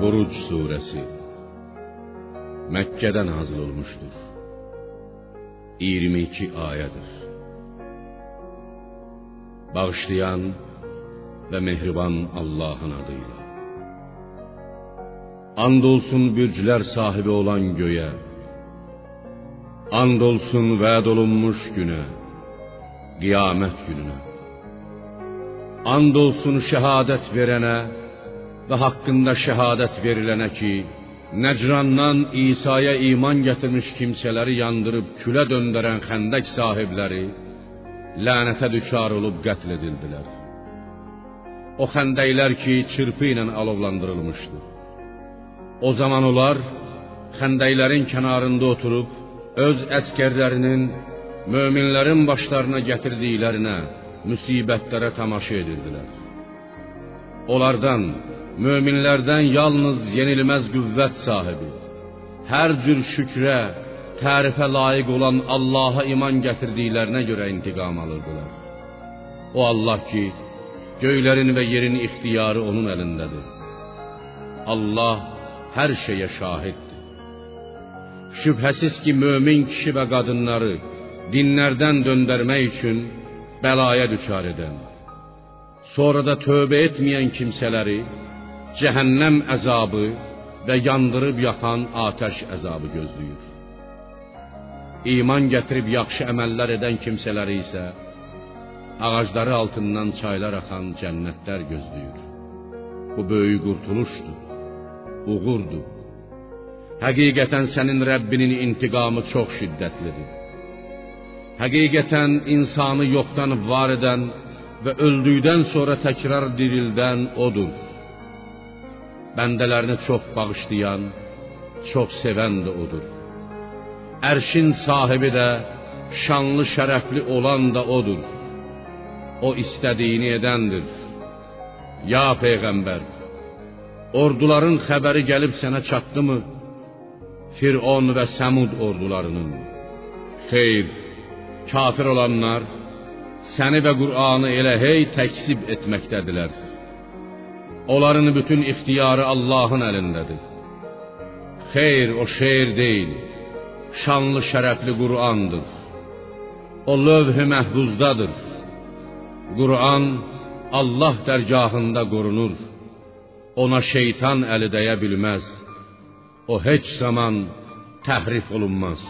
Buruc Suresi Mekke'den hazıl olmuştur. 22 ayadır. Bağışlayan ve mehriban Allah'ın adıyla. Andolsun bürcler sahibi olan göğe, Andolsun vəd olunmuş güne, qiyamət gününe. Andolsun şehadet verene, və haqqında şəhadət verilənə ki, Nəcrandan İsa'ya iman gətirmiş kimsələri yandırıb külə döndərən xəndək sahibləri lənətə düçar olub qətl edildilər. O xəndəklər ki, çırpı ilə alovlandırılmışdı. O zaman onlar xəndəklərin kənarında oturub öz əskərlərinin möminlərin başlarına gətirdiklərinə, müsibətlərə tamaşa edirdilər. Onlardan, möminlərdən yalnız yenilməz qüvvət sahibi, hər cür şükrə, tərifə layiq olan Allaha iman gətirdiklərinə görə intiqam alırdılar. O Allah ki, göylərin və yerin ixtiyarı onun əlindədir. Allah hər şeyə şahiddir. Şübhəsiz ki, mömin kişi və qadınları dinlərdən döndərmək üçün bəlaya düçar edən, sonra da tövbə etməyən kimsələri cəhənnəm əzabı və yandırıb yaxan atəş əzabı gözləyir. İman gətirib yaxşı əməllər edən kimsələri isə ağacları altından çaylar axan cənnətlər gözləyir. Bu böyük qurtuluşdur, uğurdur. Həqiqətən sənin Rəbbinin intiqamı çox şiddətlidir. Həqiqətən insanı yoxdan var edən və öldükdən sonra təkrar dirildən odur. Bəndələrini çox bağışlayan, çox sevən də odur. Ərşin sahibi də, şanlı şərəfli olan da odur. O istədiyini edəndir. Ya peyğəmbər, orduların xəbəri gəlib sənə çatdımı? Firon və Səmud ordularının. Xeyr, kafir olanlar səni və Qur'anı elə hey təksib etməkdədirlər. Onların bütün ixtiyarı Allahın əlindədir. Xeyr, o şeir deyil, şanlı şərəfli Qur'andır. O lövh-i məhfuzdadır. Qur'an Allah dərgahında qorunur. Ona şeytan əli dəyə bilməz. O heç zaman təhrif olunmaz.